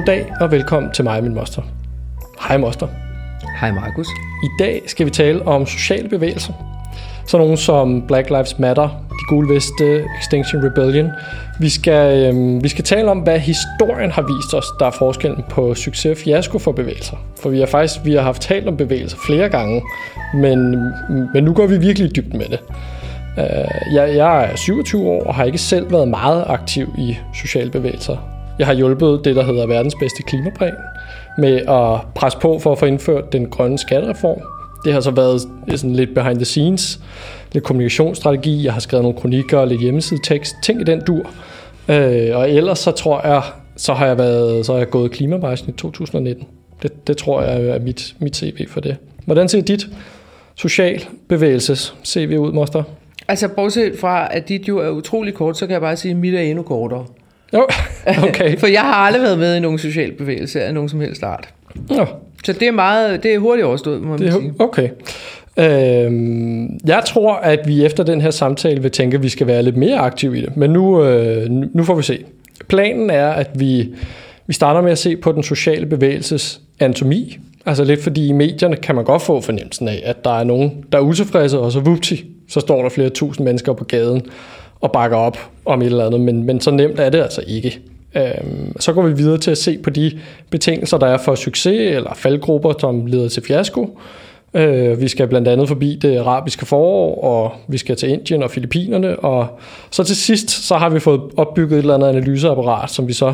Goddag og velkommen til mig og min moster. Hej moster. Hej Markus. I dag skal vi tale om sociale bevægelser. Så nogle som Black Lives Matter, De Gule Veste, Extinction Rebellion. Vi skal, øhm, vi skal tale om, hvad historien har vist os, der er forskellen på succes og fiasko for bevægelser. For vi har faktisk vi har haft talt om bevægelser flere gange, men, men nu går vi virkelig dybden med det. Uh, jeg, jeg er 27 år og har ikke selv været meget aktiv i sociale bevægelser. Jeg har hjulpet det, der hedder verdens bedste klimaplan, med at presse på for at få indført den grønne skattereform. Det har så været sådan lidt behind the scenes, lidt kommunikationsstrategi, jeg har skrevet nogle kronikker, lidt hjemmesidetekst, ting i den dur. Øh, og ellers så tror jeg, så har jeg, været, så har jeg gået klimamarchen i 2019. Det, det tror jeg er mit, mit CV for det. Hvordan ser dit social bevægelses CV ud, Moster? Altså, bortset fra, at dit jo er utrolig kort, så kan jeg bare sige, at mit er endnu kortere. Jo, okay. For jeg har aldrig været med i nogen social bevægelse af nogen som helst art. Jo. Så det er meget, det er hurtigt overstået, må man Det sige. okay. Øhm, jeg tror, at vi efter den her samtale vil tænke, at vi skal være lidt mere aktive i det. Men nu, øh, nu får vi se. Planen er, at vi, vi starter med at se på den sociale bevægelses anatomi. Altså lidt fordi i medierne kan man godt få fornemmelsen af, at der er nogen, der er utilfredse, og så vupti, så står der flere tusind mennesker på gaden og bakker op om et eller andet. Men, men så nemt er det altså ikke. Øhm, så går vi videre til at se på de betingelser, der er for succes eller faldgrupper, som leder til fiasko. Øh, vi skal blandt andet forbi det arabiske forår, og vi skal til Indien og Filippinerne, og så til sidst, så har vi fået opbygget et eller andet analyseapparat, som vi så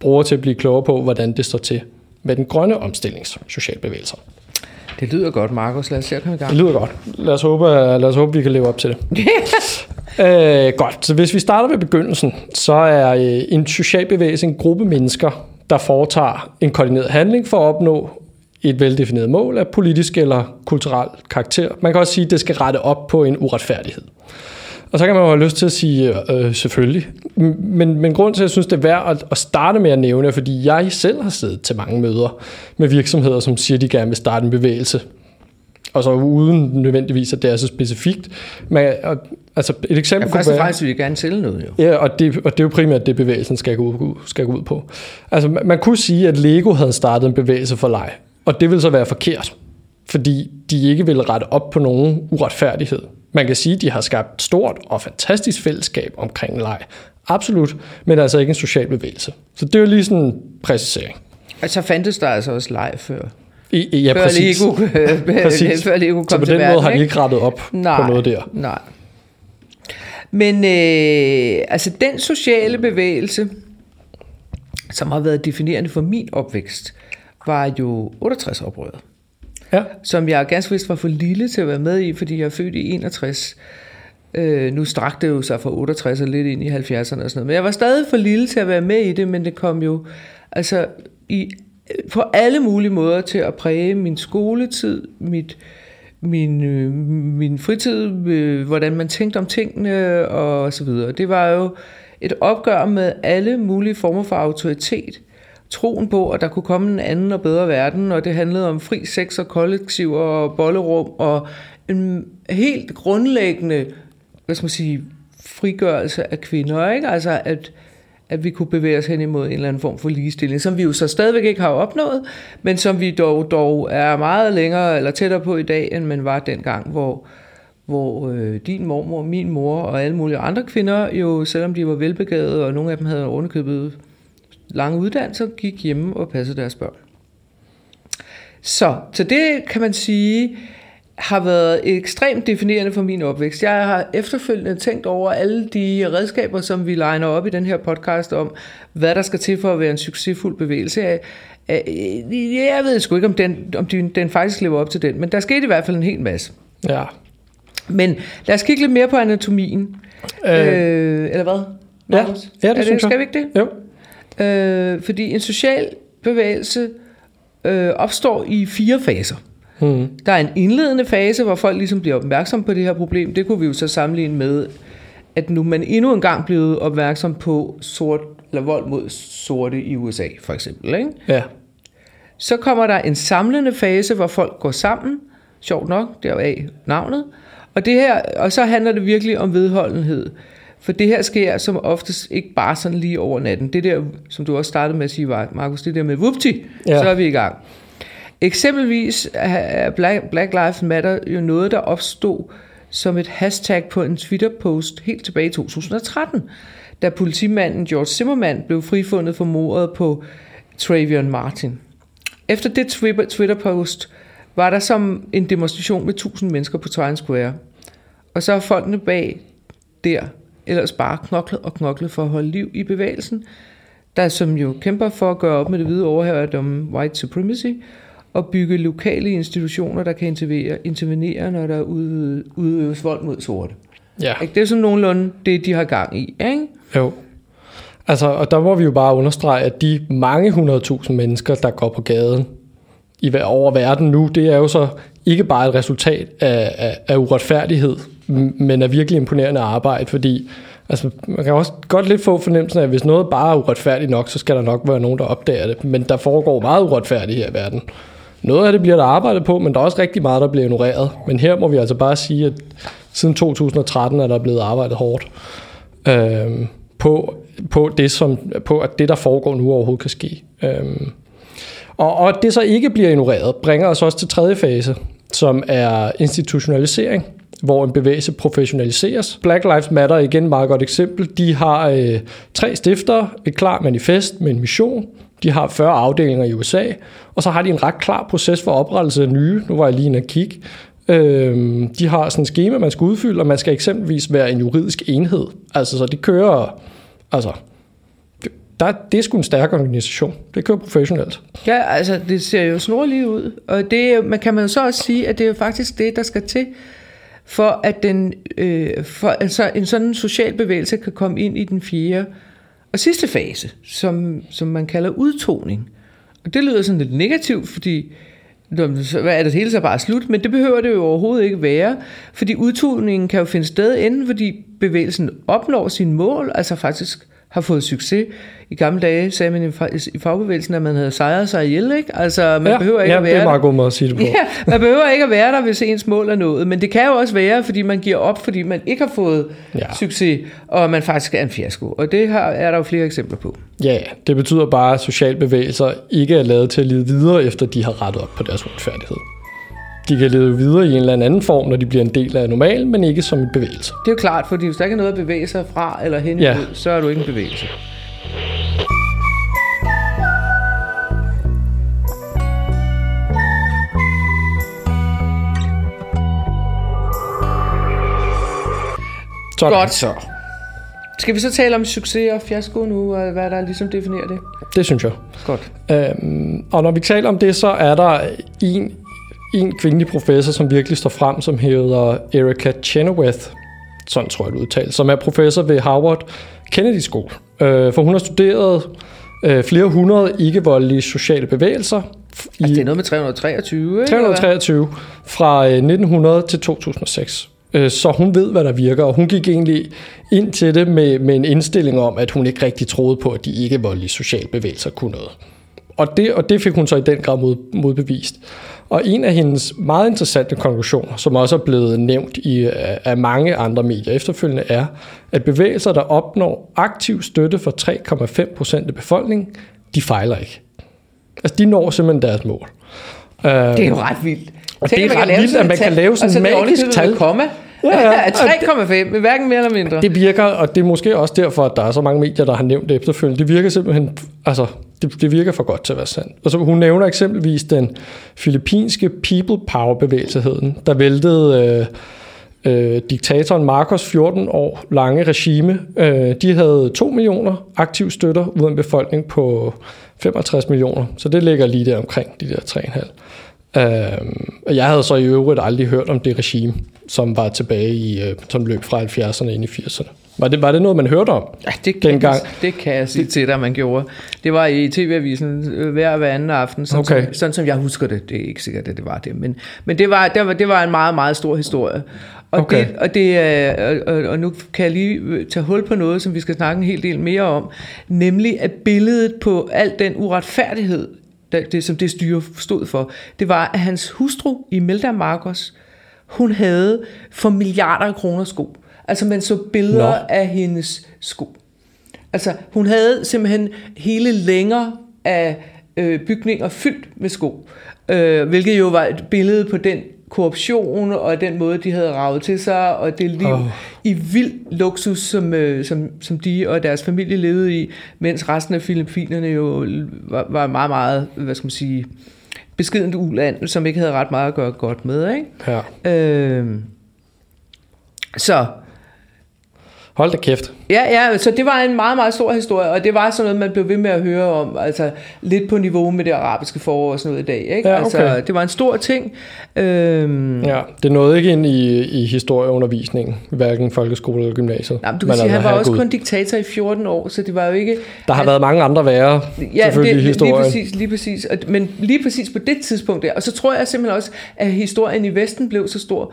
bruger til at blive klogere på, hvordan det står til med den grønne omstillings socialbevægelser. Det lyder godt, Markus. Lad os se at komme i gang. Det lyder godt. Lad os håbe, lad os håbe vi kan leve op til det. øh, godt, så hvis vi starter ved begyndelsen, så er øh, en socialbevægelse en gruppe mennesker, der foretager en koordineret handling for at opnå et veldefineret mål af politisk eller kulturel karakter. Man kan også sige, at det skal rette op på en uretfærdighed. Og så kan man jo have lyst til at sige, øh, selvfølgelig. Men, men grund til, at jeg synes, det er værd at, at starte med at nævne, er, fordi jeg selv har siddet til mange møder med virksomheder, som siger, de gerne vil starte en bevægelse. Og så uden nødvendigvis, at det er så specifikt. Men, og, altså et eksempel Ja, kunne først og være... fremmest vil jeg gerne sælge noget, jo. Ja, og det, og det er jo primært det, bevægelsen skal gå, ud- skal gå ud på. Altså, man, man kunne sige, at Lego havde startet en bevægelse for leg, og det ville så være forkert, fordi de ikke ville rette op på nogen uretfærdighed. Man kan sige, at de har skabt et stort og fantastisk fællesskab omkring leg. Absolut, men altså ikke en social bevægelse. Så det er jo lige sådan en præcisering. Og så fandtes der altså også leg før. I, ja, før præcis. Lego, Præcis. før Lego kom Så på den verden, måde har de ikke? ikke rettet op Nej, på noget der. Nej. Men øh, altså den sociale bevægelse, som har været definerende for min opvækst, var jo 68-oprøret, Ja, som jeg ganske vist var for lille til at være med i, fordi jeg er født i 61. Øh, nu strakte det jo sig fra 68 og lidt ind i 70'erne og sådan noget. Men jeg var stadig for lille til at være med i det, men det kom jo altså i, øh, på alle mulige måder til at præge min skoletid, mit, min, øh, min fritid, øh, hvordan man tænkte om tingene og så videre. Det var jo et opgør med alle mulige former for autoritet. Troen på, at der kunne komme en anden og bedre verden, og det handlede om fri sex og kollektiv og bollerum og en helt grundlæggende, hvad skal man sige, frigørelse af kvinder, ikke? Altså at, at vi kunne bevæge os hen imod en eller anden form for ligestilling, som vi jo så stadigvæk ikke har opnået, men som vi dog, dog er meget længere eller tættere på i dag, end man var dengang, hvor, hvor øh, din mormor, min mor og alle mulige andre kvinder, jo selvom de var velbegavede, og nogle af dem havde underkøbet lange uddannelser, gik hjemme og passede deres børn. Så, så det kan man sige har været ekstremt definerende for min opvækst. Jeg har efterfølgende tænkt over alle de redskaber, som vi legner op i den her podcast om, hvad der skal til for at være en succesfuld bevægelse. Jeg, jeg ved sgu ikke, om, den, om den, den faktisk lever op til den, men der skete i hvert fald en hel masse. ja. Men lad os kigge lidt mere på anatomien. Øh, øh, eller hvad? Ja, ja, det er synes jeg. Skal vi ikke det? Jo. Øh, fordi en social bevægelse øh, opstår i fire faser. Hmm. Der er en indledende fase, hvor folk ligesom bliver opmærksom på det her problem. Det kunne vi jo så sammenligne med, at nu man endnu en gang blevet opmærksom på sort, eller vold mod sorte i USA, for eksempel. Ikke? Ja. Så kommer der en samlende fase, hvor folk går sammen. Sjovt nok, deraf navnet. Og, det her, og så handler det virkelig om vedholdenhed. For det her sker som oftest ikke bare sådan lige over natten. Det der, som du også startede med at sige, Markus, det der med whoopty, ja. så er vi i gang. Eksempelvis er Black, Black Lives Matter jo noget, der opstod som et hashtag på en Twitter-post helt tilbage i 2013, da politimanden George Zimmerman blev frifundet for mordet på Travion Martin. Efter det Twitter-post var der som en demonstration med 1000 mennesker på Times Square. Og så har folkene bag der ellers bare knoklet og knoklet for at holde liv i bevægelsen, der som jo kæmper for at gøre op med det hvide overhør om white supremacy, og bygge lokale institutioner, der kan intervenere, intervenere når der udøves vold mod sorte. Ja. Det er sådan nogenlunde det, de har gang i, ikke? Jo. Altså, og der må vi jo bare understrege, at de mange hundredtusind mennesker, der går på gaden i over verden nu, det er jo så ikke bare et resultat af, af, af uretfærdighed, men er virkelig imponerende arbejde, fordi altså, man kan også godt lidt få fornemmelsen af, at hvis noget bare er uretfærdigt nok, så skal der nok være nogen, der opdager det. Men der foregår meget uretfærdigt her i verden. Noget af det bliver der arbejdet på, men der er også rigtig meget, der bliver ignoreret. Men her må vi altså bare sige, at siden 2013 er der blevet arbejdet hårdt øh, på, på, det, som, på, at det, der foregår nu, overhovedet kan ske. Øh, og, og at det så ikke bliver ignoreret, bringer os også til tredje fase, som er institutionalisering hvor en bevægelse professionaliseres. Black Lives Matter er igen et meget godt eksempel. De har øh, tre stifter, et klart manifest med en mission. De har 40 afdelinger i USA, og så har de en ret klar proces for oprettelse af nye. Nu var jeg lige inde og kigge. Øhm, de har sådan et schema, man skal udfylde, og man skal eksempelvis være en juridisk enhed. Altså, så de kører... Altså, der, det er sgu en stærk organisation. Det kører professionelt. Ja, altså det ser jo snorligt ud. Og det man kan man så også sige, at det er jo faktisk det, der skal til, for at den, øh, for, altså en sådan social bevægelse kan komme ind i den fjerde og sidste fase, som, som man kalder udtoning. Og det lyder sådan lidt negativt, fordi hvad er det hele så bare slut? Men det behøver det jo overhovedet ikke være, fordi udtoningen kan jo finde sted enten fordi bevægelsen opnår sin mål, altså faktisk har fået succes. I gamle dage sagde man i fagbevægelsen, at man havde sejret sig ihjel, ikke? Altså, man ja, behøver ikke ja, at være det er meget god måde at sige det på. Ja, man behøver ikke at være der, hvis ens mål er nået. Men det kan jo også være, fordi man giver op, fordi man ikke har fået ja. succes, og man faktisk er en fiasko. Og det har, er der jo flere eksempler på. Ja, det betyder bare, at socialbevægelser ikke er lavet til at lide videre, efter de har rettet op på deres uretfærdighed de kan leve videre i en eller anden form, når de bliver en del af normal, men ikke som en bevægelse. Det er jo klart, fordi hvis der ikke er noget at bevæge sig fra eller hen ja. så er du ikke en bevægelse. Sådan. Godt så. Skal vi så tale om succes og fiasko nu, og hvad der ligesom definerer det? Det synes jeg. Godt. Øhm, og når vi taler om det, så er der en en kvindelig professor, som virkelig står frem, som hedder Erica Chenoweth, sådan tror jeg det udtales, som er professor ved Harvard Kennedy School. Øh, for hun har studeret øh, flere hundrede ikke-voldelige sociale bevægelser. I altså det er noget med 323, ikke? 323 fra 1900 til 2006. Så hun ved, hvad der virker, og hun gik egentlig ind til det med, med en indstilling om, at hun ikke rigtig troede på, at de ikke-voldelige sociale bevægelser kunne noget. Og det, og det fik hun så i den grad mod, modbevist. Og en af hendes meget interessante konklusioner, som også er blevet nævnt i, af mange andre medier efterfølgende, er, at bevægelser, der opnår aktiv støtte for 3,5 procent af befolkningen, de fejler ikke. Altså, de når simpelthen deres mål. Det er jo ret vildt. Og Tænk, det er ret vildt, at man kan lave sådan en magisk tal. Komma. Ja, ja. 3,5, hverken mere eller mindre. Det virker, og det er måske også derfor, at der er så mange medier, der har nævnt det efterfølgende. Det virker simpelthen, altså, det, det virker for godt til at være sandt. Og så hun nævner eksempelvis den filippinske People Power bevægelseheden, der væltede øh, øh, diktatoren Marcos 14 år lange regime. Øh, de havde 2 millioner aktive støtter ud af en befolkning på 65 millioner, så det ligger lige der omkring de der 3,5. Øh, jeg havde så i øvrigt aldrig hørt om det regime, som var tilbage i, øh, som løb fra 70'erne ind i 80'erne. Var det, var det noget, man hørte om ja, det kan, dengang? Det kan jeg sige til dig, man gjorde. Det var i tv-avisen øh, hver hver anden aften, sådan, okay. som, sådan som jeg husker det. Det er ikke sikkert, at det var det. Men, men det, var, det, var, det var en meget, meget stor historie. Og, okay. det, og, det, og, og nu kan jeg lige tage hul på noget, som vi skal snakke en hel del mere om. Nemlig at billedet på al den uretfærdighed, det, det, som det styre stod for, det var, at hans hustru, Imelda Marcos, hun havde for milliarder af kroner sko. Altså man så billeder Nå. af hendes sko. Altså hun havde simpelthen hele længer af øh, bygninger fyldt med sko. Øh, hvilket jo var et billede på den korruption og den måde, de havde ravet til sig, og det liv oh. i vild luksus, som, øh, som, som de og deres familie levede i, mens resten af Filippinerne jo var, var meget, meget, hvad skal man sige, beskedent uland, som ikke havde ret meget at gøre godt med, ikke? Ja. Øh, så Hold da kæft. Ja, ja, så det var en meget, meget stor historie, og det var sådan noget, man blev ved med at høre om, altså lidt på niveau med det arabiske forår og sådan noget i dag, ikke? Ja, okay. Altså, det var en stor ting. Øhm, Ja, det nåede ikke ind i, i historieundervisningen, hverken folkeskole eller gymnasiet. nej, men du kan Men sige, altså, han var også herregud. kun diktator i 14 år, så det var jo ikke... Der har han- været mange andre værre, Ja, selvfølgelig, det, i historien. lige præcis, lige præcis. Men lige præcis på det tidspunkt der. Og så tror jeg simpelthen også, at historien i Vesten blev så stor,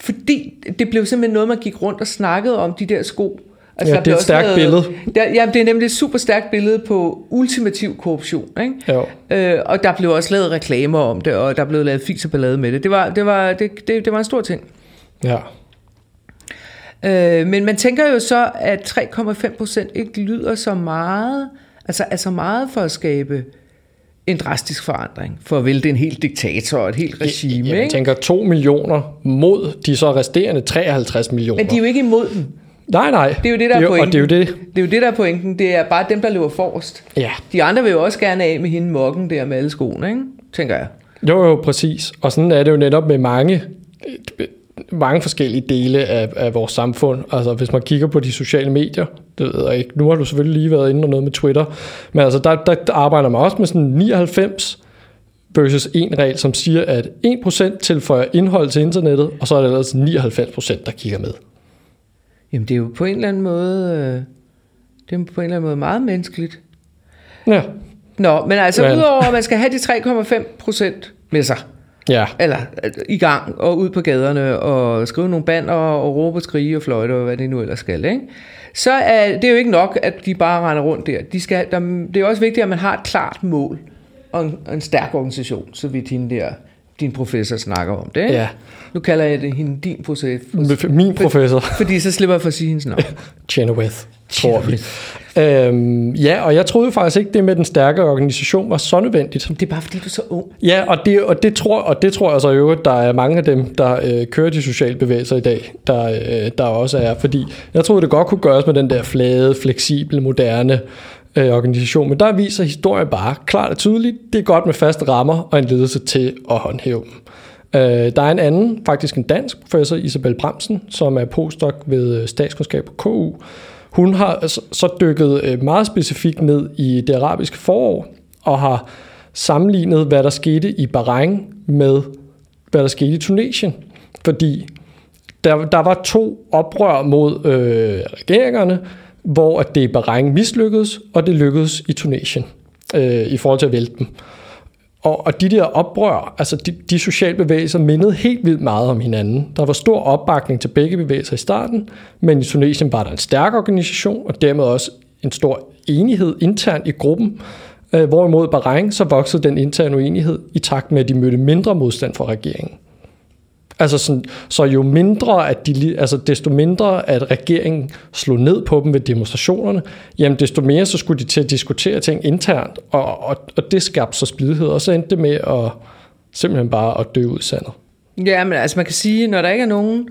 fordi det blev simpelthen noget, man gik rundt og snakkede om, de der sko. Altså, Ja, der det er et stærkt lavet- billede. Der, ja, det er nemlig et super stærkt billede på ultimativ korruption. Ikke? Jo. Øh, og der blev også lavet reklamer om det, og der blev lavet fis og ballade med det. Det var, det var, det, det, det var en stor ting. Ja. Øh, men man tænker jo så, at 3,5 procent ikke lyder så meget, altså er så meget for at skabe en drastisk forandring, for at vælte en helt diktator og et helt regime. Jeg ikke? tænker 2 millioner mod de så resterende 53 millioner. Men de er jo ikke imod den. Nej, nej. Det er jo det, der er Og pointen. det er jo det. Det er jo det, der er pointen. Det er bare dem, der løber forrest. Ja. De andre vil jo også gerne af med hende mokken der med alle skoene, ikke? tænker jeg. Jo, jo, præcis. Og sådan er det jo netop med mange, mange forskellige dele af, af vores samfund. Altså hvis man kigger på de sociale medier, det ved jeg ikke. Nu har du selvfølgelig lige været inde og noget med Twitter. Men altså der, der, der arbejder man også med sådan 99 versus en regel, som siger, at 1% tilføjer indhold til internettet, og så er det ellers 99%, der kigger med. Jamen det er jo på en eller anden måde, øh, det er på en eller anden måde meget menneskeligt. Ja, Nå, men altså Men- udover at man skal have de 3,5 procent med sig, ja. eller i gang og ud på gaderne og skrive nogle bander og råbe og skrige og fløjte og hvad det nu ellers skal, ikke? så er det er jo ikke nok, at de bare render rundt der. De skal, der. Det er også vigtigt, at man har et klart mål og en, og en stærk organisation, så vidt hende der, din professor snakker om det. Ikke? Ja. Nu kalder jeg det hende din professor, Min professor, fordi så slipper jeg for at sige hendes navn. Chenoweth, tror vi. Øhm, ja, og jeg troede faktisk ikke, det med den stærke organisation var så nødvendigt. Det er bare fordi, du er så ung. Ja, og det, og det, tror, og det tror jeg så i øvrigt, der er mange af dem, der øh, kører de sociale bevægelser i dag, der, øh, der også er. Fordi jeg troede, det godt kunne gøres med den der flade, fleksible, moderne øh, organisation. Men der viser historien bare klart og tydeligt, det er godt med faste rammer og en ledelse til at håndhæve dem. Øh, der er en anden, faktisk en dansk professor, Isabel Bremsen, som er postdoc ved øh, statskundskab på KU. Hun har så, dykket øh, meget specifikt ned i det arabiske forår, og har sammenlignet, hvad der skete i Bahrain med, hvad der skete i Tunesien. Fordi der, der var to oprør mod øh, regeringerne, hvor at det i Bahrain mislykkedes, og det lykkedes i Tunesien øh, i forhold til at vælte dem. Og, og de der oprør, altså de, de sociale bevægelser, mindede helt vildt meget om hinanden. Der var stor opbakning til begge bevægelser i starten, men i Tunesien var der en stærk organisation, og dermed også en stor enighed internt i gruppen. Øh, hvorimod Bahrain, så voksede den interne uenighed i takt med, at de mødte mindre modstand fra regeringen. Altså sådan, så jo mindre, at de, altså desto mindre, at regeringen slog ned på dem ved demonstrationerne, jamen desto mere så skulle de til at diskutere ting internt, og, og, og det skabte så spidighed, og så endte det med at simpelthen bare at dø ud sandet. Ja, men altså man kan sige, når der ikke er nogen,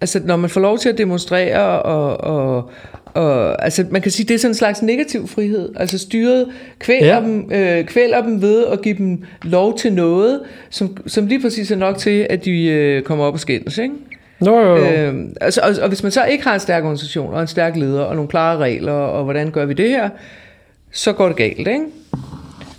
altså når man får lov til at demonstrere, og, og, og altså man kan sige, det er sådan en slags negativ frihed. Altså styret kvæler, Ja. dem, øh, kvæler dem ved at give dem lov til noget, som, som lige præcis er nok til, at de øh, kommer op og skændes, ikke? Nå, jo, jo. Øh, altså, og, og hvis man så ikke har en stærk organisation, og en stærk leder, og nogle klare regler, og hvordan gør vi det her, så går det galt, ikke?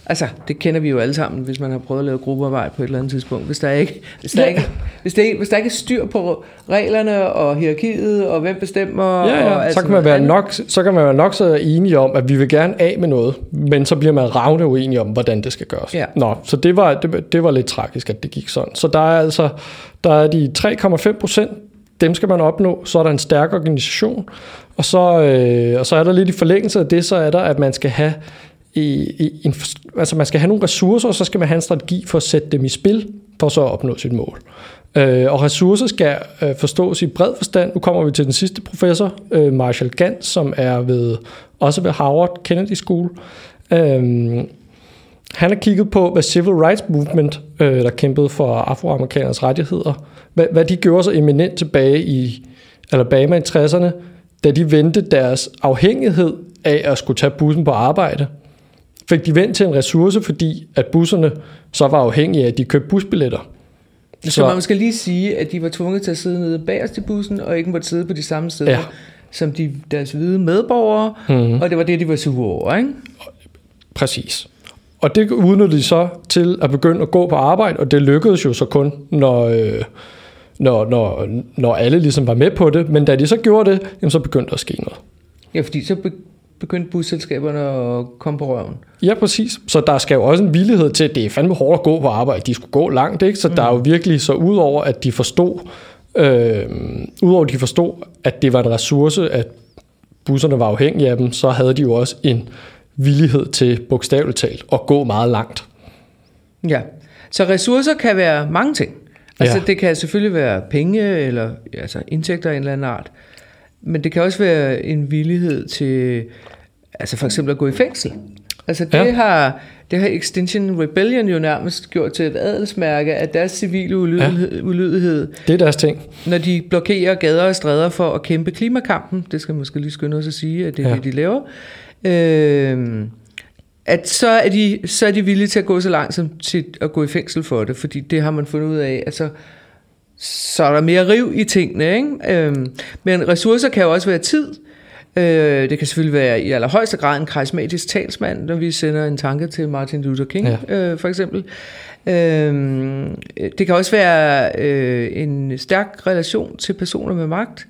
Altså, det kender vi jo alle sammen, hvis man har prøvet at lave gruppearbejde på et eller andet tidspunkt. Hvis der ikke, hvis der Ja. ikke, hvis der ikke, hvis der ikke er styr på reglerne og hierarkiet, og hvem bestemmer... Ja, og ja. alt Så, kan man være nok, så kan man være nok så enige om, at vi vil gerne af med noget, men så bliver man ravne uenige om, hvordan det skal gøres. Ja. Nå, så det var, det, det var lidt tragisk, at det gik sådan. Så der er altså der er de 3,5 procent, dem skal man opnå, så er der en stærk organisation, og så, øh, og så er der lidt i forlængelse af det, så er der, at man skal have i, i, en, altså man skal have nogle ressourcer, og så skal man have en strategi for at sætte dem i spil, for så at opnå sit mål. Øh, og ressourcer skal øh, forstås i bred forstand. Nu kommer vi til den sidste professor, øh, Marshall Gantz, som er ved, også ved Harvard Kennedy School. Øh, han har kigget på, hvad Civil Rights Movement, øh, der kæmpede for afroamerikaners rettigheder, hvad, hvad de gjorde så eminent tilbage i Alabama i 60'erne, da de vendte deres afhængighed af at skulle tage bussen på arbejde. Fik de vendt til en ressource, fordi at busserne så var afhængige af, at de købte busbilletter. Så, så man måske lige sige, at de var tvunget til at sidde nede bagerst i bussen, og ikke måtte sidde på de samme steder, ja. som de, deres hvide medborgere, mm-hmm. og det var det, de var sure over, ikke? Præcis. Og det udnyttede de så til at begynde at gå på arbejde, og det lykkedes jo så kun, når, øh, når, når, når alle ligesom var med på det. Men da de så gjorde det, jamen, så begyndte der at ske noget. Ja, fordi så begyndte busselskaberne at komme på røven. Ja, præcis. Så der skal jo også en villighed til, at det er fandme hårdt at gå på arbejde. De skulle gå langt, ikke? Så mm. der er jo virkelig, så udover at de forstod, øh, udover at de forstod, at det var en ressource, at busserne var afhængige af dem, så havde de jo også en villighed til bogstaveligt talt at gå meget langt. Ja, så ressourcer kan være mange ting. Altså ja. det kan selvfølgelig være penge eller altså indtægter af en eller anden art. Men det kan også være en villighed til altså for eksempel at gå i fængsel. Altså det ja. har det har Extinction Rebellion jo nærmest gjort til et adelsmærke af deres civile ulydighed. Ja. ulydighed. Det er deres ting. Når de blokerer gader og stræder for at kæmpe klimakampen, det skal måske lige skynde os at sige, at det er ja. det, de laver, øh, at så er, de, så er de villige til at gå så langt som til at gå i fængsel for det, fordi det har man fundet ud af, altså så er der mere riv i tingene. Ikke? Øh, men ressourcer kan jo også være tid. Øh, det kan selvfølgelig være i allerhøjeste grad en karismatisk talsmand, når vi sender en tanke til Martin Luther King, ja. øh, for eksempel. Øh, det kan også være øh, en stærk relation til personer med magt.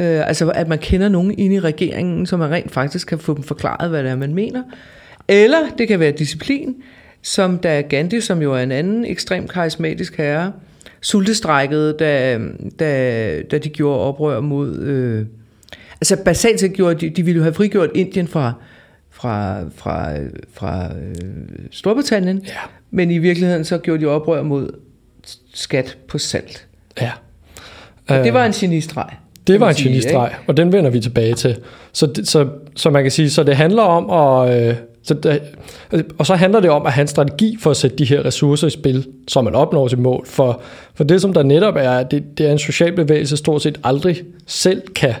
Øh, altså at man kender nogen inde i regeringen, så man rent faktisk kan få dem forklaret, hvad det er, man mener. Eller det kan være disciplin, som da Gandhi, som jo er en anden ekstremt karismatisk herre, sultestrækkede, da, da, da de gjorde oprør mod... Øh, altså basalt set gjorde de, de ville jo have frigjort Indien fra, fra, fra, fra øh, Storbritannien, ja. men i virkeligheden så gjorde de oprør mod skat på salt. Ja. Og det var en genistreg. Det var en genistreg, og den vender vi tilbage til. Så, så, så man kan sige, så det handler om at... Øh, så det, og så handler det om at hans strategi for at sætte de her ressourcer i spil, så man opnår sit mål. For, for det, som der netop er, det, det er en social bevægelse, stort set aldrig selv kan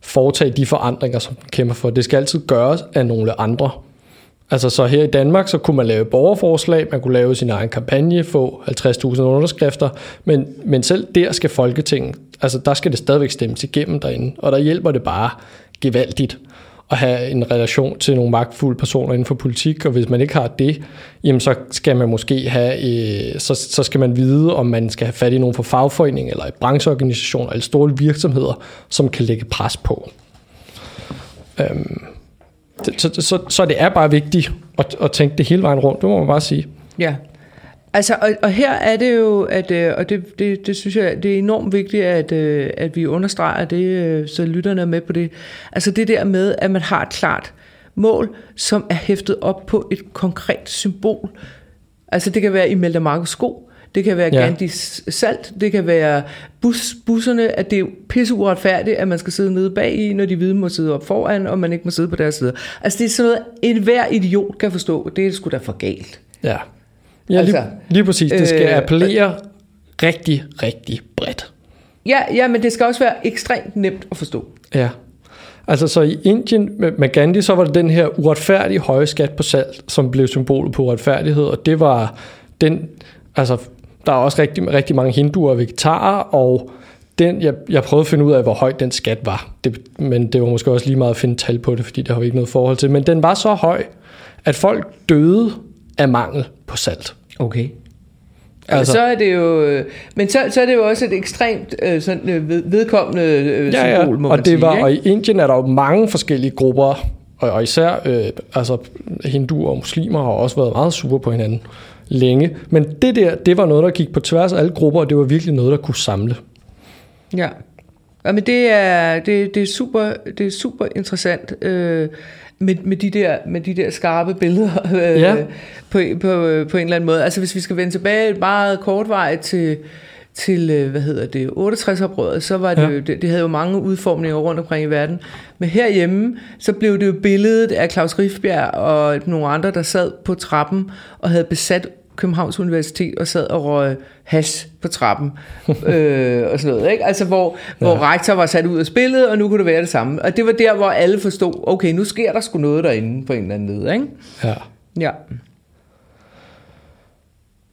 foretage de forandringer, som den kæmper for. Det skal altid gøres af nogle andre. Altså så her i Danmark, så kunne man lave borgerforslag, man kunne lave sin egen kampagne, få 50.000 underskrifter, men, men selv der skal Folketinget, altså der skal det stadigvæk stemmes igennem derinde, og der hjælper det bare gevaldigt at have en relation til nogle magtfulde personer inden for politik, og hvis man ikke har det, jamen så skal man måske have, øh, så, så skal man vide, om man skal have fat i nogen fra fagforening, eller i brancheorganisationer, eller store virksomheder, som kan lægge pres på. Øhm, så, så, så det er bare vigtigt at, at tænke det hele vejen rundt, det må man bare sige. Ja, Altså, og, og her er det jo, at, øh, og det, det, det synes jeg, det er enormt vigtigt, at, øh, at vi understreger det, øh, så lytterne er med på det. Altså det der med, at man har et klart mål, som er hæftet op på et konkret symbol. Altså det kan være Imelda Marcos sko, det kan være ja. Gandhis salt, det kan være bus, busserne, at det er pisse uretfærdigt, at man skal sidde nede bag i, når de hvide må sidde op foran, og man ikke må sidde på deres side. Altså det er sådan noget, en hver idiot kan forstå, det er sgu da for galt. Ja. Ja, altså, lige, lige præcis. Det skal øh, appellere rigtig, rigtig bredt. Ja, ja, men det skal også være ekstremt nemt at forstå. Ja. Altså så i Indien med Gandhi, så var det den her uretfærdige høje skat på salt, som blev symbolet på uretfærdighed, og det var den, altså der er også rigtig, rigtig mange hinduer og vegetarer, og den, jeg, jeg prøvede at finde ud af, hvor høj den skat var, det, men det var måske også lige meget at finde tal på det, fordi det har vi ikke noget forhold til, men den var så høj, at folk døde af mangel på salt. Okay. Altså, så er det jo, men så, så er det jo også et ekstremt øh, sådan, øh, vedkommende øh, ja, ja. symbol, må og det sige, var, ikke? Og i Indien er der jo mange forskellige grupper, og, og især øh, altså, hinduer og muslimer har også været meget sure på hinanden længe. Men det der, det var noget, der gik på tværs af alle grupper, og det var virkelig noget, der kunne samle. Ja. Jamen det er, det, det er, super, det er super interessant. Øh, med, med, de der, med de der skarpe billeder øh, ja. på, på, på en eller anden måde. Altså hvis vi skal vende tilbage meget kort vej til, til, øh, hvad hedder det, 68-oprøret, så var det, ja. jo, det, det havde jo mange udformninger rundt omkring i verden. Men herhjemme, så blev det jo billedet af Claus Rifbjerg og nogle andre, der sad på trappen og havde besat Københavns Universitet og sad og røg hash på trappen øh, og sådan noget. Ikke? Altså hvor, ja. hvor rektor var sat ud af spillet, og nu kunne det være det samme. Og det var der, hvor alle forstod, okay, nu sker der sgu noget derinde på en eller anden led. Ikke? Ja. Ja.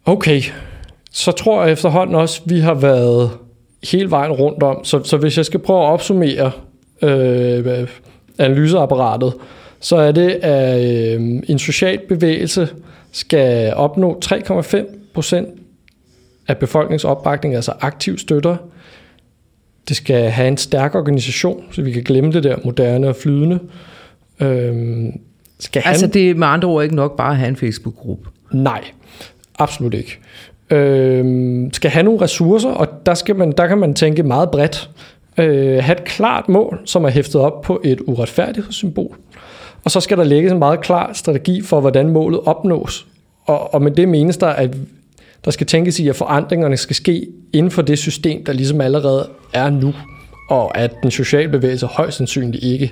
Okay, så tror jeg efterhånden også, vi har været hele vejen rundt om. Så, så hvis jeg skal prøve at opsummere øh, analyseapparatet, så er det, øh, en social bevægelse skal opnå 3,5 procent af befolkningsopbakning, altså aktiv støtter. Det skal have en stærk organisation, så vi kan glemme det der moderne og flydende. Øh, skal have Altså det er med andre ord ikke nok bare at have en Facebook-gruppe. Nej, absolut ikke. Øh, skal have nogle ressourcer, og der, skal man, der kan man tænke meget bredt. Øh, have et klart mål, som er hæftet op på et uretfærdighedssymbol. Og så skal der lægges en meget klar strategi for, hvordan målet opnås. Og, og med det menes der, at der skal tænkes i, at forandringerne skal ske inden for det system, der ligesom allerede er nu. Og at den sociale bevægelse højst sandsynligt ikke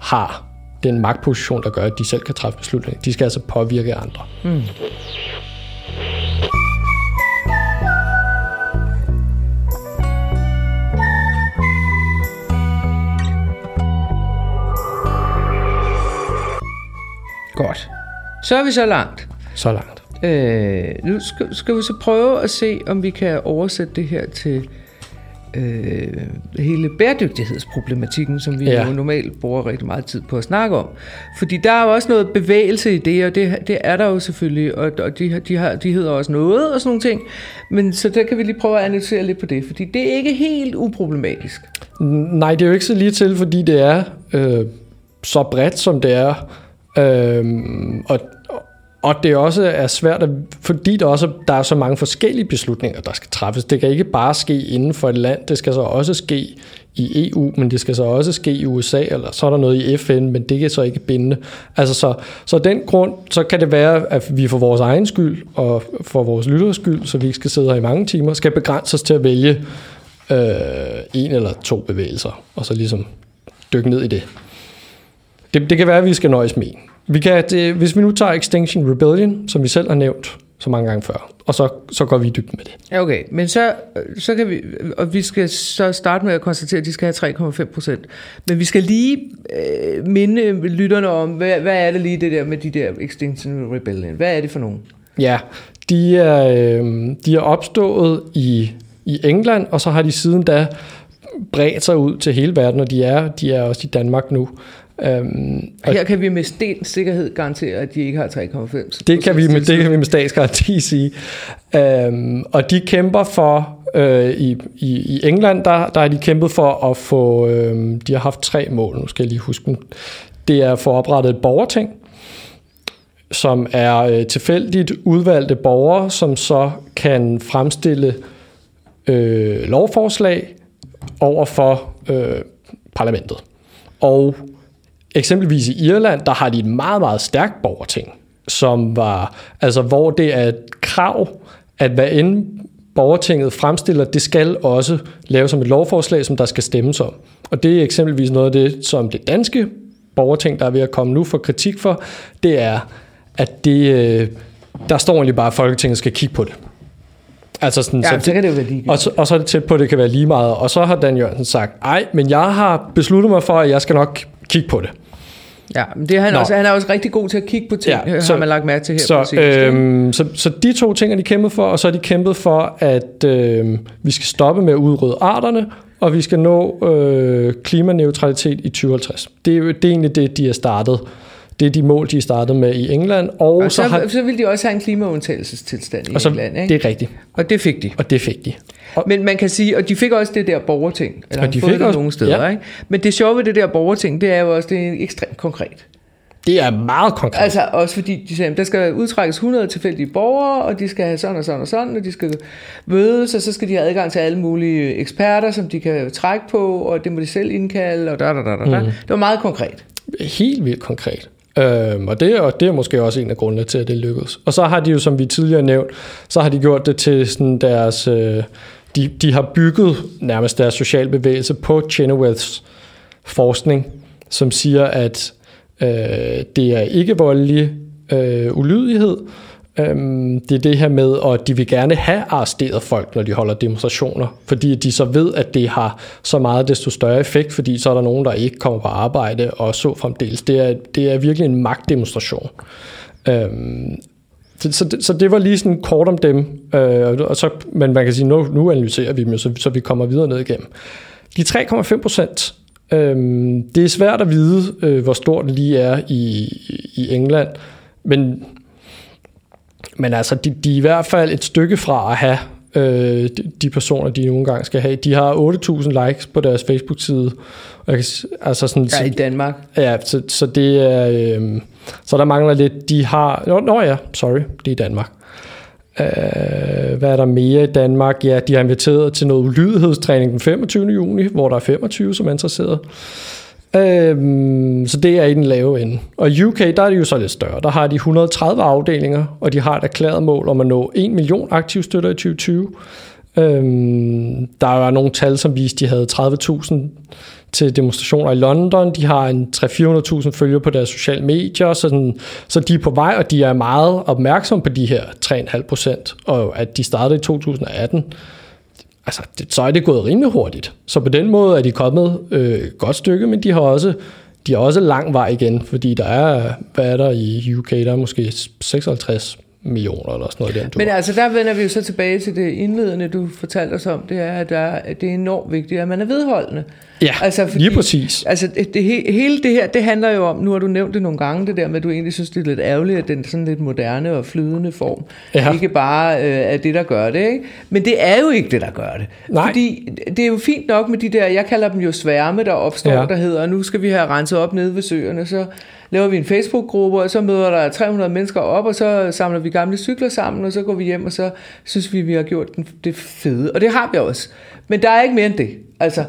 har den magtposition, der gør, at de selv kan træffe beslutninger. De skal altså påvirke andre. Mm. Godt. Så er vi så langt. Så langt. Øh, nu skal, skal vi så prøve at se, om vi kan oversætte det her til øh, hele bæredygtighedsproblematikken, som vi Ja. jo normalt bruger rigtig meget tid på at snakke om. Fordi der er jo også noget bevægelse i det, og det, det er der jo selvfølgelig, og, og de, har- de, har, de hedder også noget og sådan nogle ting. Men så der kan vi lige prøve at analysere lidt på det, fordi det er ikke helt uproblematisk. Nej, det er jo ikke så lige til, fordi det er øh, så bredt, som det er. Øhm, og, og det også er svært, at, fordi der også der er så mange forskellige beslutninger, der skal træffes. Det kan ikke bare ske inden for et land, det skal så også ske i EU, men det skal så også ske i USA, eller så er der noget i FN, men det kan så ikke binde. Altså så, så den grund, så kan det være, at vi for vores egen skyld, og for vores lytters skyld, så vi ikke skal sidde her i mange timer, skal begrænse os til at vælge øh, en eller to bevægelser, og så ligesom dykke ned i det. Det, det kan være, at vi skal nøjes med en. Vi kan, det, hvis vi nu tager Extinction Rebellion, som vi selv har nævnt så mange gange før, og så, så går vi i dybden med det. Okay, men så, så kan vi, og vi skal så starte med at konstatere, at de skal have 3,5 procent. Men vi skal lige øh, minde lytterne om, hvad, hvad er det lige det der med de der Extinction Rebellion? Hvad er det for nogen? Ja, de er, øh, de er opstået i, i England, og så har de siden da bredt sig ud til hele verden, og de er, de er også i Danmark nu. Øhm, og Her kan vi med sten sikkerhed garantere, at de ikke har 3,5. det, kan vi med, det kan vi med statsgaranti sige. Øhm, og de kæmper for, øh, i, i, i England, der, der har de kæmpet for at få, øh, de har haft tre mål, nu skal jeg lige huske dem. Det er at få oprettet et borgerting, som er øh, tilfældigt udvalgte borgere, som så kan fremstille øh, lovforslag over for øh, parlamentet. Og eksempelvis i Irland, der har de et meget, meget stærkt borgerting, som var, altså hvor det er et krav, at hvad end borgertinget fremstiller, det skal også laves som et lovforslag, som der skal stemmes om. Og det er eksempelvis noget af det, som det danske borgerting, der er ved at komme nu for kritik for, det er, at det, øh, der står egentlig bare, at Folketinget skal kigge på det. Altså sådan, Ja, så så kan det jo være ligegyldigt. og så, og så er det tæt på, at det kan være lige meget. Og så har Dan Jørgensen sagt, ej, men jeg har besluttet mig for, at jeg skal nok kigge på det. Ja, men det er han, Nå. også, han er også rigtig god til at kigge på ting, Ja, ja, så- har man lagt mærke til her. på Så, det seneste. øhm, så, så de to ting har de kæmpet for, og så har de kæmpet for, at øh, vi skal stoppe med at udrydde arterne, og vi skal nå øh, klimaneutralitet i 2050. Det det er egentlig det, de har startet. Det er de mål, de har startet med i England. Og, og så, så, har, så vil de også have en klimaundtagelsestilstand i og så, England, ikke? det er rigtigt. Og det fik de. Og det fik de. Og, Men man kan sige, og de fik også det der borgerting, eller Og de fik det også- nogle steder, ja. ikke? Men det sjove ved det der borgerting, det er jo også, det er ekstremt konkret. det er meget konkret. Altså også fordi, de sagde, der skal udtrækkes 100 tilfældige borgere, og de skal have sådan og sådan og sådan, og de skal mødes, og så skal de have adgang til alle mulige eksperter, som de kan trække på, og det må de selv indkalde, og da, da, da, da. Mm. Det var meget konkret. Helt vildt konkret. Øhm, og, det, og det er måske også en af grundene til, at det lykkedes. Og så har de jo, som vi tidligere nævnt, så har de gjort det til sådan deres, øh, de, de har bygget nærmest deres social bevægelse på Chenoweths forskning, som siger, at øh, det er ikke voldelig øh, ulydighed, Øhm, det er det her med, at de vil gerne have arresteret folk, når de holder demonstrationer, fordi de så ved, at det har så meget desto større effekt, fordi så er der nogen, der ikke kommer på arbejde og så fremdeles. Det er, det er virkelig en magtdemonstration. Øhm, så, så, det, så det var lige sådan kort om dem, øh, og så, men man kan sige, nu, nu analyserer vi dem, så, så vi kommer videre ned igennem. De 3,5 procent, øh, det er svært at vide, øh, hvor stort det lige er i, i England, men men altså, de, de er i hvert fald et stykke fra at have øh, de personer, de nogle gange skal have. De har 8.000 likes på deres Facebook-side. Og kan, altså sådan, ja, i Danmark. Ja, så, så det er... Øh, så der mangler lidt... De har... Nå, nå ja, sorry, det er i Danmark. Øh, hvad er der mere i Danmark? Ja, de har inviteret til noget ulydighedstræning den 25. juni, hvor der er 25, som er interesseret. Øhm, så det er i den lave ende. Og i UK, der er det jo så lidt større. Der har de 130 afdelinger, og de har et erklæret mål om at nå 1 million aktive støtter i 2020. Øhm, der er nogle tal, som viste, at de havde 30.000 til demonstrationer i London. De har en 300-400.000 følgere på deres sociale medier, så, sådan, så de er på vej, og de er meget opmærksomme på de her 3,5 procent, og at de startede i 2018 altså, det, så er det gået rimelig hurtigt. Så på den måde er de kommet øh, et godt stykke, men de har også de har også lang vej igen, fordi der er, hvad er der i UK, der er måske 56 millioner eller sådan noget. Den, Men altså, der vender vi jo så tilbage til det indledende, du fortalte os om, det er, at, der, at det er enormt vigtigt, at man er vedholdende. Ja, altså, fordi, lige præcis. Altså, det, det, hele det her, det handler jo om, nu har du nævnt det nogle gange, det der med, at du egentlig synes, det er lidt ærgerligt, at den sådan lidt moderne og flydende form, ja. ikke bare øh, er det, der gør det, ikke? Men det er jo ikke det, der gør det. Nej. Fordi det er jo fint nok med de der, jeg kalder dem jo sværme, der opstår, ja. der hedder, nu skal vi have renset op nede ved søerne, så laver vi en Facebook-gruppe, og så møder der 300 mennesker op, og så samler vi gamle cykler sammen, og så går vi hjem, og så synes vi, vi har gjort det fede. Og det har vi også. Men der er ikke mere end det. Altså,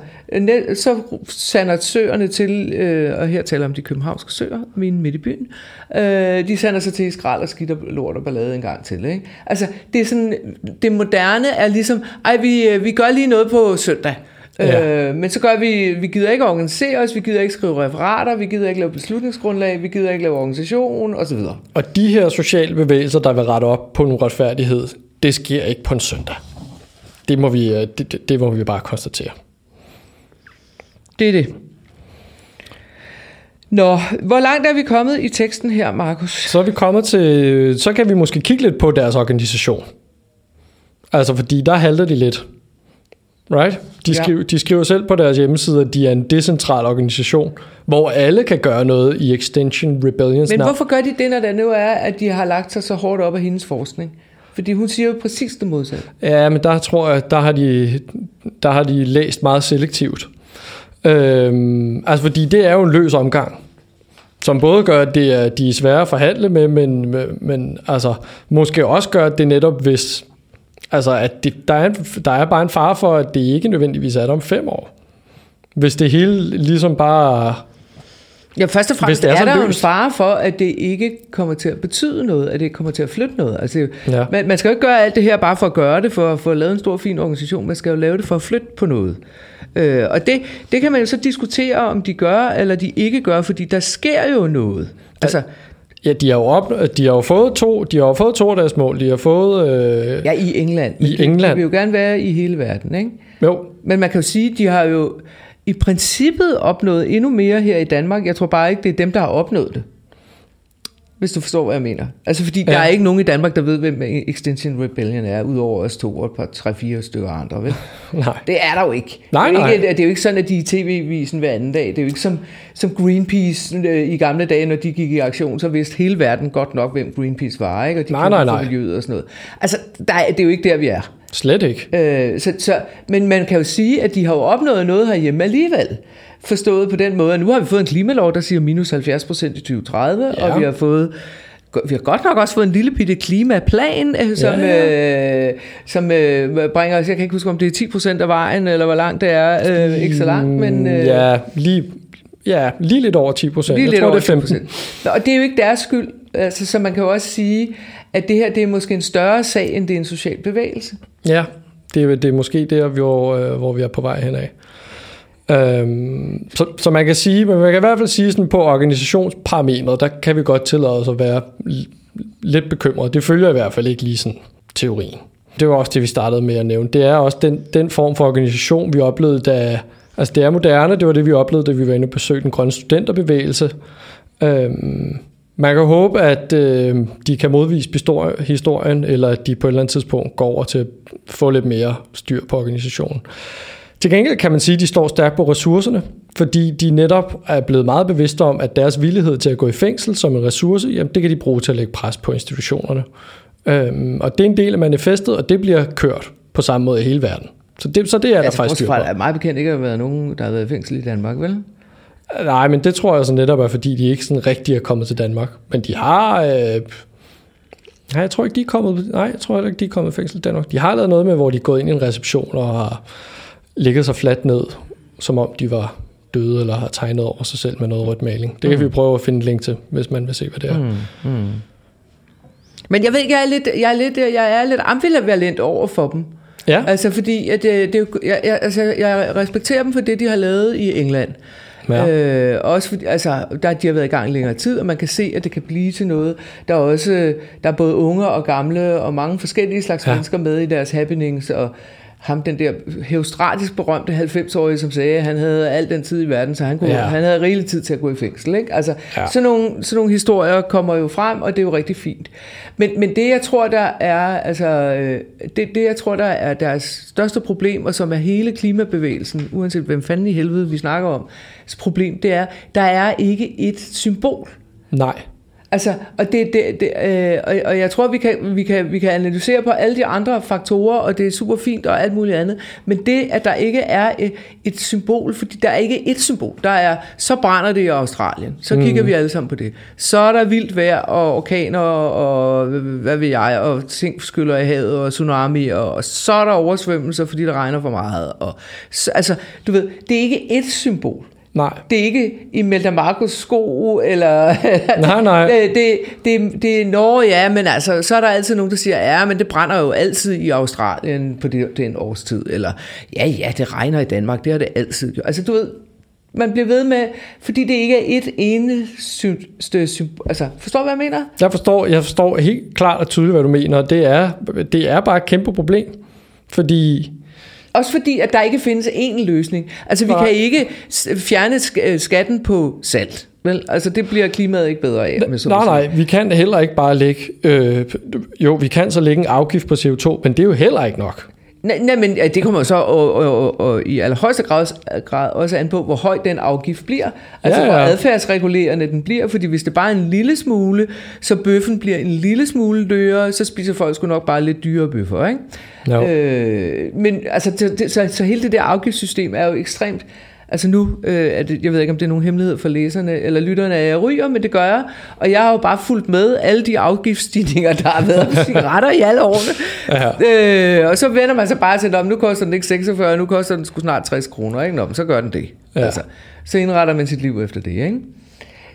så sander søerne til, øh, og her taler om de københavnske søer, mine midt i byen, øh, de sander sig til skrald og skidt og lort og ballade en gang til. Ikke? Altså, det er sådan, det moderne er ligesom, ej, vi, øh, vi gør lige noget på søndag. Ja. Øh, men så gør vi, vi gider ikke organisere os, vi gider ikke skrive referater, vi gider ikke lave beslutningsgrundlag, vi gider ikke lave organisation osv. Og de her sociale bevægelser, der vil rette op på en uretfærdighed, det sker ikke på en søndag. Det må vi, øh, det, det, det må vi bare konstatere. Det er det. Nå, hvor langt er vi kommet i teksten her, Markus? Så er vi kommet til, så kan vi måske kigge lidt på deres organisation. Altså, fordi der halter de lidt. Right? De, skriver, ja. de skriver selv på deres hjemmeside, at de er en decentral organisation, hvor alle kan gøre noget i Extension Rebellions Men hvorfor gør de det, når det nu er, at de har lagt sig så hårdt op af hendes forskning? Fordi hun siger jo præcis det modsatte. Ja, men der tror jeg, der har de, der har de læst meget selektivt. Øhm, altså fordi det er jo en løs omgang som både gør, at det er, de er svære at forhandle med, men, men altså, måske også gør, at det netop, hvis Altså, at det, der, er en, der er bare en fare for, at det ikke nødvendigvis er der om fem år. Hvis det hele ligesom bare... Ja, først og fremmest det er, er der jo en fare for, at det ikke kommer til at betyde noget, at det kommer til at flytte noget. Altså, ja. man, man skal jo ikke gøre alt det her bare for at gøre det, for at få lavet en stor, fin organisation. Man skal jo lave det for at flytte på noget. Øh, og det, det kan man jo så diskutere, om de gør, eller de ikke gør, fordi der sker jo noget. Altså, Ja, de har jo, op, de har jo fået to, de har jo fået to af deres mål. De har fået... Øh, ja, i England. I de, England. De vil jo gerne være i hele verden, ikke? Jo. Men man kan jo sige, de har jo i princippet opnået endnu mere her i Danmark. Jeg tror bare ikke, det er dem, der har opnået det hvis du forstår, hvad jeg mener. Altså, fordi ja. der er ikke nogen i Danmark, der ved, hvem Extinction Rebellion er, udover os to og et par, tre, fire stykker andre, vel? nej. Det er der jo ikke. Nej, det, er ikke, det er jo ikke sådan, at de er i tv-visen hver anden dag. Det er jo ikke som, som Greenpeace øh, i gamle dage, når de gik i aktion, så vidste hele verden godt nok, hvem Greenpeace var, ikke? Og de nej, nej, nej. miljøet og sådan noget. Altså, der er, det er jo ikke der, vi er. Slet ikke. Øh, så, så, men man kan jo sige, at de har jo opnået noget herhjemme alligevel. Forstået på den måde, nu har vi fået en klimalov, der siger minus 70 procent i 2030, ja. og vi har fået vi har godt nok også fået en lille bitte klimaplan, øh, som, ja, ja. Øh, som øh, bringer os, jeg kan ikke huske, om det er 10% af vejen, eller hvor langt det er, øh, ikke så langt, men... Øh, ja, lige, ja, lige lidt over 10%. Lige jeg lidt tror, over det er 15. 10%. Og det er jo ikke deres skyld, altså, så man kan jo også sige, at det her det er måske en større sag, end det er en social bevægelse. Ja, Det, er- det er måske der, hvor, øh, hvor vi er på vej henad. Øhm, så, så man kan sige, men man kan i hvert fald sige sådan på organisationsparametret, der kan vi godt tillade os at være lidt bekymret. Det følger i hvert fald ikke lige sådan teorien. Det var også det, vi startede med at nævne. Det er også den, den form for organisation, vi oplevede, da... Altså det er moderne, det var det, vi oplevede, da vi var inde og besøgte den grønne studenterbevægelse. Øhm, man kan håbe, at øh, de kan modvise histori- historien, eller at de på et eller andet tidspunkt går over til at få lidt mere styr på organisationen. Til gengæld kan man sige, at de står stærkt på ressourcerne, fordi de netop er blevet meget bevidste om, at deres villighed til at gå i fængsel som en ressource, jamen det kan de bruge til at lægge pres på institutionerne. Øhm, og det er en del af manifestet, og det bliver kørt på samme måde i hele verden. Så det, så det er der Altså, faktisk styr på. at meget bekendt ikke har været nogen, der har været i fængsel i Danmark, vel? Nej, men det tror jeg så netop er, fordi de ikke sådan rigtig er kommet til Danmark. Men de har... Øh, nej, jeg tror ikke, de er kommet... Nej, jeg tror heller ikke, de er kommet i fængsel i Danmark. De har lavet noget med, hvor de er gået ind i en reception og har ligget sig fladt ned, som om de var døde eller har tegnet over sig selv med noget rødt maling. Det kan vi prøve at finde et link til, hvis man vil se, hvad det er. Mm. Men jeg ved ikke, jeg er lidt, jeg er lidt, jeg er lidt ambivalent over for dem. Ja, Altså fordi, at det, det, er jo- jeg, jeg, altså, jeg respekterer dem for det, de har lavet i England. Ja. Øh, også fordi, altså, der, de har været i gang i længere tid, og man kan se, at det kan blive til noget. Der er også der er både unge og gamle, og mange forskellige slags ja. mennesker med i deres happenings, og ham, den der heostratisk berømte 90-årige, som sagde, at han havde al den tid i verden, så han, kunne, Ja. han havde rigelig tid til at gå i fængsel. Ikke? Altså, Ja. ja. sådan, nogle, sådan nogle historier kommer jo frem, og det er jo rigtig fint. Men, men det, jeg tror, der er, altså, øh, det, det, jeg tror, der er deres største problem, og som er hele klimabevægelsen, uanset hvem fanden i helvede vi snakker om, problem, det er, der er ikke et symbol. nej. Altså, og, det, det, det, øh, og, og jeg tror, vi kan, vi, kan, vi kan analysere på alle de andre faktorer, og det er super fint og alt muligt andet. Men det, at der ikke er et, et symbol, fordi der er ikke et symbol. Der er, så brænder det i Australien. Så kigger vi alle sammen på det. Så er der vildt vejr og orkaner og hvad ved jeg, og ting skyller i havet og tsunami, og, og så er der oversvømmelser, fordi det regner for meget. Og, så, altså, du ved, det er ikke et symbol. Nej. Det er ikke Imelda Marcos sko, eller... Nej, nej. det, det, det, det, nå ja, men altså, så er der altid nogen, der siger, ja, men det brænder jo altid i Australien på det, den årstid, eller ja, ja, det regner i Danmark, det har det altid gjort. Altså, du ved, man bliver ved med, fordi det ikke er et eneste symbol. Altså, forstår du, hvad jeg mener? Jeg forstår, jeg forstår helt klart og tydeligt, hvad du mener. Det er, det er bare et kæmpe problem. Fordi Også fordi, at der ikke findes én løsning. Altså, vi Nej. kan ikke fjerne øh, skatten på salt. Vel? Altså, det bliver klimaet ikke bedre af. Med så at Nej, nej, vi kan heller ikke bare lægge... Øh, jo, vi kan så lægge en afgift på CO2, men det er jo heller ikke nok. Nej, nej, men det kommer jo så og, og, og, og i allerhøjeste grad, grad også an på, hvor høj den afgift bliver. Altså, Ja, ja, hvor adfærdsregulerende den bliver. Fordi hvis det bare er en lille smule, så bøffen bliver en lille smule dyrere, så spiser folk sgu nok bare lidt dyrere bøffer, ikke? Jo. Øh, men altså, det, så, så hele det der afgiftssystem er jo ekstremt... Altså nu, øh, er det, jeg ved ikke, om det er nogen hemmelighed for læserne eller lytterne, at jeg ryger, men det gør jeg. Og jeg har jo bare fulgt med alle de afgiftsstigninger, der har været på cigaretter i alle årene. Ja. Øh, og så vender man sig bare til, at nu koster den ikke 46, nu koster den sgu snart 60 kroner. Ikke? Nå, men så gør den det. Ja. Altså, så indretter man sit liv efter det. Ikke?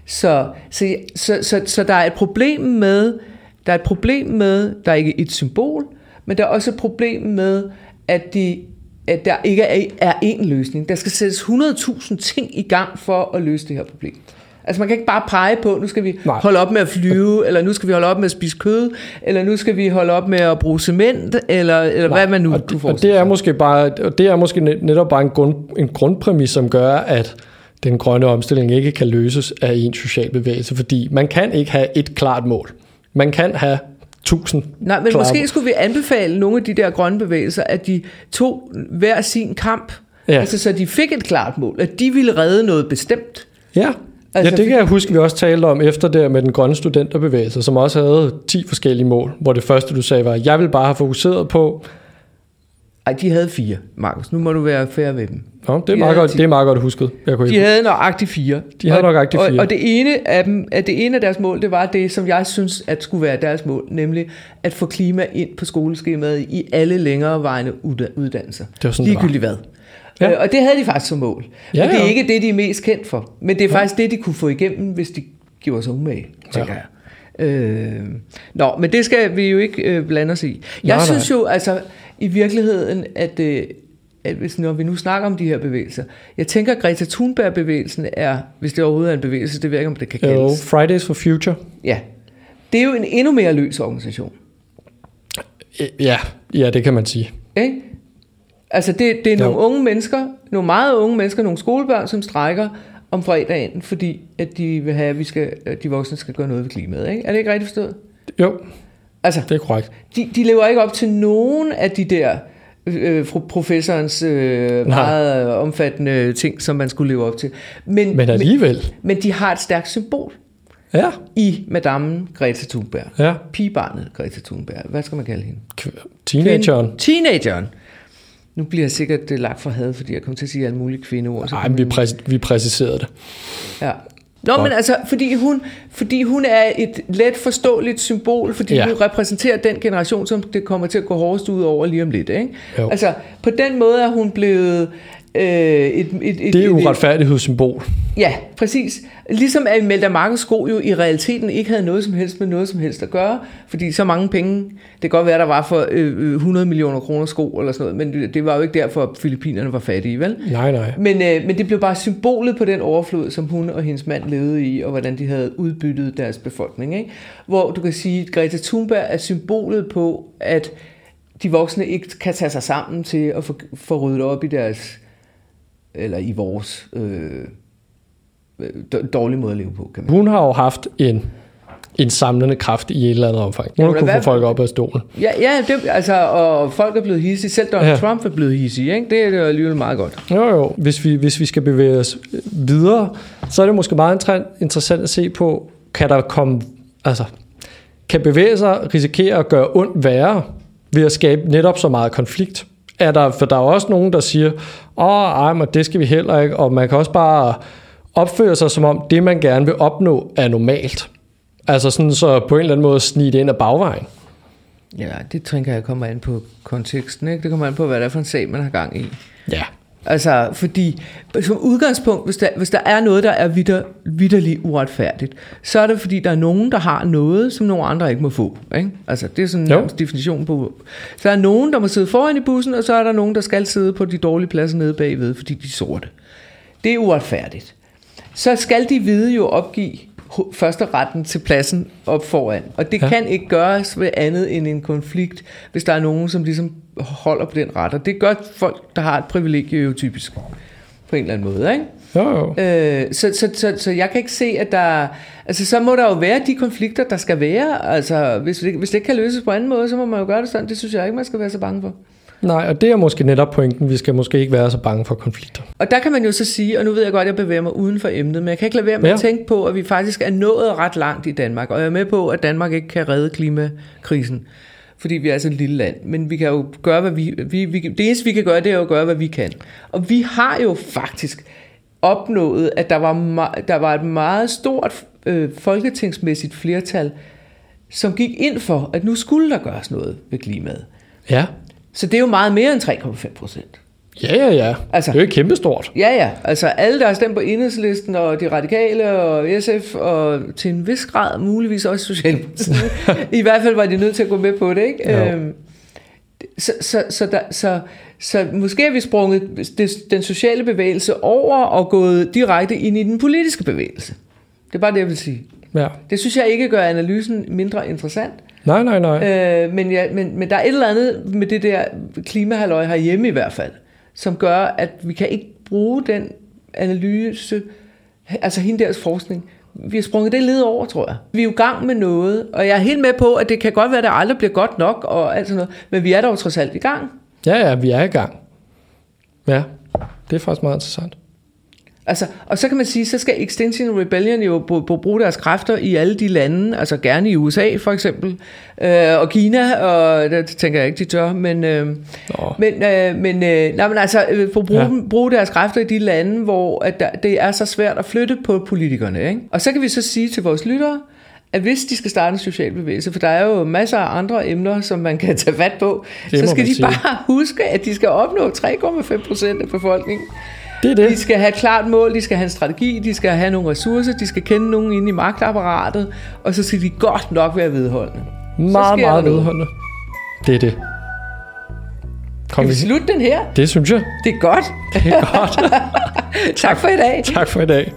Så, så, så, så, så der er et problem med, der er et problem med, der er ikke et symbol, men der er også et problem med, at, de, at der ikke er, er én løsning. Der skal sættes 100.000 ting i gang for at løse det her problem. Altså man kan ikke bare pege på, nu skal vi Nej. Holde op med at flyve, eller nu skal vi holde op med at spise kød, eller nu skal vi holde op med at bruge cement, eller, eller hvad man nu og, det, og det er måske bare og det er måske net- netop bare en, grund, en grundpræmis, som gør, at den grønne omstilling ikke kan løses af en social bevægelse, fordi man kan ikke have et klart mål. Man kan have tusind Nej, men klare måske skulle vi anbefale nogle af de der grønne bevægelser, at de tog hver sin kamp, Ja. altså så de fik et klart mål, at de ville redde noget bestemt. Ja, altså, ja det kan jeg huske, vi også talte om efter der med den grønne studenterbevægelse, som også havde 10 forskellige mål, hvor det første, du sagde, var, jeg vil bare have fokuseret på, Ej, de havde fire, Markus. Nu må du være fair ved dem. Nå, det, er De meget godt, det er meget godt husket. Jeg kunne De ikke. havde nøjagtigt fire. De havde Og- nøjagtigt fire. Og, og det ene af dem, at det ene af deres mål, det var det, som jeg synes, at skulle være deres mål, nemlig at få klima ind på skoleskemaet i alle længerevarende udda- uddannelser. Det var sådan, det var. Ligegyldigt hvad. Ja. Ja. Og det havde de faktisk som mål. Ja, Ja, men det er ja. ikke det, de er mest kendt for. Men det er faktisk det, de kunne få igennem, hvis de gjorde sig umage, tænker Ja. jeg. Øh, nå, men det skal vi jo ikke øh, blande os i. Jeg Nej, synes jo, altså, i virkeligheden, at, øh, at hvis, når vi nu snakker om de her bevægelser, jeg tænker, at Greta Thunberg-bevægelsen er, hvis det overhovedet er en bevægelse, det ved jeg ikke, om det kan Jo, kaldes. Fridays for Future. Ja. Det er jo en endnu mere løs organisation. Ja, ja, det kan man sige. Ikke? Altså det, det er Jo. nogle unge mennesker, nogle meget unge mennesker, nogle skolebørn, som strækker om fredagen, fordi at de vil have, at vi skal, at de voksne skal gøre noget ved klimaet. Ikke? Er det ikke rigtigt forstået? Jo, Altså, det er korrekt. de, de lever ikke op til nogen af de der øh, fru- professorens øh, Nej. meget øh, omfattende ting, som man skulle leve op til. Men, Men alligevel. men, men de har et stærkt symbol Ja, i madammen Greta Thunberg. ja. Pigebarnet Greta Thunberg. Hvad skal man kalde hende? Teenageren. Teenageren. Nu bliver jeg sikkert øh, lagt for had, fordi jeg kommer til at sige alle mulige kvindeord. Nej, kommer vi, jeg- præ- vi præciserede det. Ja. Nå, Godt. men altså, fordi hun, fordi hun er et let forståeligt symbol, fordi Ja. hun repræsenterer den generation, som det kommer til at gå hårdest ud over lige om lidt. Ikke? Jo. Altså, på den måde er hun blevet øh, et, et, et, Det er et, uretfærdighedssymbol. Ja, præcis. Ligesom at Imelda Markers sko jo i realiteten ikke havde noget som helst med noget som helst at gøre, fordi så mange penge, det kan godt være, der var for øh, øh, 100 millioner kroner sko eller sådan noget, men det, det var jo ikke derfor, at Filippinerne var fattige, vel? Nej, nej. Men, øh, men det blev bare symbolet på den overflod, som hun og hendes mand levede i, og hvordan de havde udbyttet deres befolkning. Ikke? Hvor du kan sige, at Greta Thunberg er symbolet på, at de voksne ikke kan tage sig sammen til at få, få ryddet op i deres, eller i vores øh, dårlige måde at leve på, kan man Hun har jo haft en, en samlende kraft i et eller andet omfang. Hun Ja, er kunnet få folk op af stolen. Ja, ja det, altså, og folk er blevet hissige. Selv Donald Ja. Trump er blevet hissig, ikke? Det er jo alligevel meget godt. Jo, jo. Hvis vi, hvis vi skal bevæge os videre, så er det måske meget inter- interessant at se på, kan der komme, altså, kan bevægelser risikere at gøre ondt værre ved at skabe netop så meget konflikt? Er der, for der er også nogen, der siger, åh, ej, men det skal vi heller ikke, og man kan også bare opføre sig som om det, man gerne vil opnå, er normalt. Altså sådan så på en eller anden måde snige det ind ad bagvejen. Ja, det tænker jeg kommer an på konteksten, ikke? Det kommer an på, hvad det er for en sag, man har gang i. Ja. Altså, fordi som udgangspunkt, hvis der, hvis der er noget, der er vitter, vitterligt uretfærdigt, så er det, fordi der er nogen, der har noget, som nogle andre ikke må få. Ikke? Altså, det er sådan Jo. en definition på... Så er der nogen, der må sidde foran i bussen, og så er der nogen, der skal sidde på de dårlige pladser nede bagved, fordi de er sorte. Det er uretfærdigt. Så skal de hvide jo opgive første retten til pladsen op foran. Og det Ja. kan ikke gøres ved andet end en konflikt, hvis der er nogen, som ligesom holder på den ret. Og det gør folk, der har et privilegie jo typisk på en eller anden måde. Ikke? Jo, jo. Øh, så, så, så, så jeg kan ikke se, at der... Altså, så må der jo være de konflikter, der skal være. Altså, hvis det, hvis det ikke kan løses på anden måde, så må man jo gøre det sådan. Det synes jeg ikke, man skal være så bange for. Nej, og det er måske netop pointen. Vi skal måske ikke være så bange for konflikter. Og der kan man jo så sige, og nu ved jeg godt, at jeg bevæger mig uden for emnet, men jeg kan ikke lade være med Ja. at tænke på, at vi faktisk er nået ret langt i Danmark. Og jeg er med på, at Danmark ikke kan redde klimakrisen, fordi vi er så et lille land. Men vi kan jo gøre, hvad vi, vi, vi... Det eneste, vi kan gøre, det er jo at gøre, hvad vi kan. Og vi har jo faktisk opnået, at der var, der var et meget stort øh, folketingsmæssigt flertal, som gik ind for, at nu skulle der gøres noget ved klimaet. Ja. Så det er jo meget mere end 3,5 procent. Ja, ja, ja. Altså, det er jo kæmpestort. Ja, ja. Altså alle, der har stemt på enhedslisten, og de radikale, og SF, og til en vis grad muligvis også Socialdemokratiet. I hvert fald var de nødt til at gå med på det, ikke? Jo. Øhm, så, så, så, der, så, så måske har vi sprunget den sociale bevægelse over og gået direkte ind i den politiske bevægelse. Det er bare det, jeg vil sige. Ja. Det synes jeg ikke gør analysen mindre interessant. Nej, nej, nej. Øh, men, ja, men, men der er et eller andet med det der klimahalløj herhjemme i hvert fald, som gør, at vi kan ikke bruge den analyse, altså hende deres forskning. Vi har sprunget det led over, tror jeg. Vi er jo i gang med noget, og jeg er helt med på, at det kan godt være, at det aldrig bliver godt nok, og alt sådan noget, men vi er dog trods alt i gang. Ja, ja, vi er i gang. Ja, det er faktisk meget interessant. Altså, og så kan man sige, så skal Extinction Rebellion jo br- br- bruge deres kræfter i alle de lande, altså gerne i USA for eksempel, øh, og Kina, og det tænker jeg ikke, de tør, men, øh, Nå. men, øh, men, øh, nej, men altså øh, for bruge, Ja. bruge deres kræfter i de lande, hvor at der, det er så svært at flytte på politikerne. Ikke? Og så kan vi så sige til vores lyttere, at hvis de skal starte en social bevægelse, for der er jo masser af andre emner, som man kan tage fat på, Det så skal de sige. bare huske, at de skal opnå 3,5 procent af befolkningen. Det er De det. skal have et klart mål, de skal have en strategi, de skal have nogle ressourcer, de skal kende nogen inde i magtapparatet, og så skal de godt nok være vedholdende. Meget, meget vedholdende. Det er det. Skal vi vi- slutte den her? Det synes jeg. Det er godt. Det er godt. tak for i dag. tak for i dag.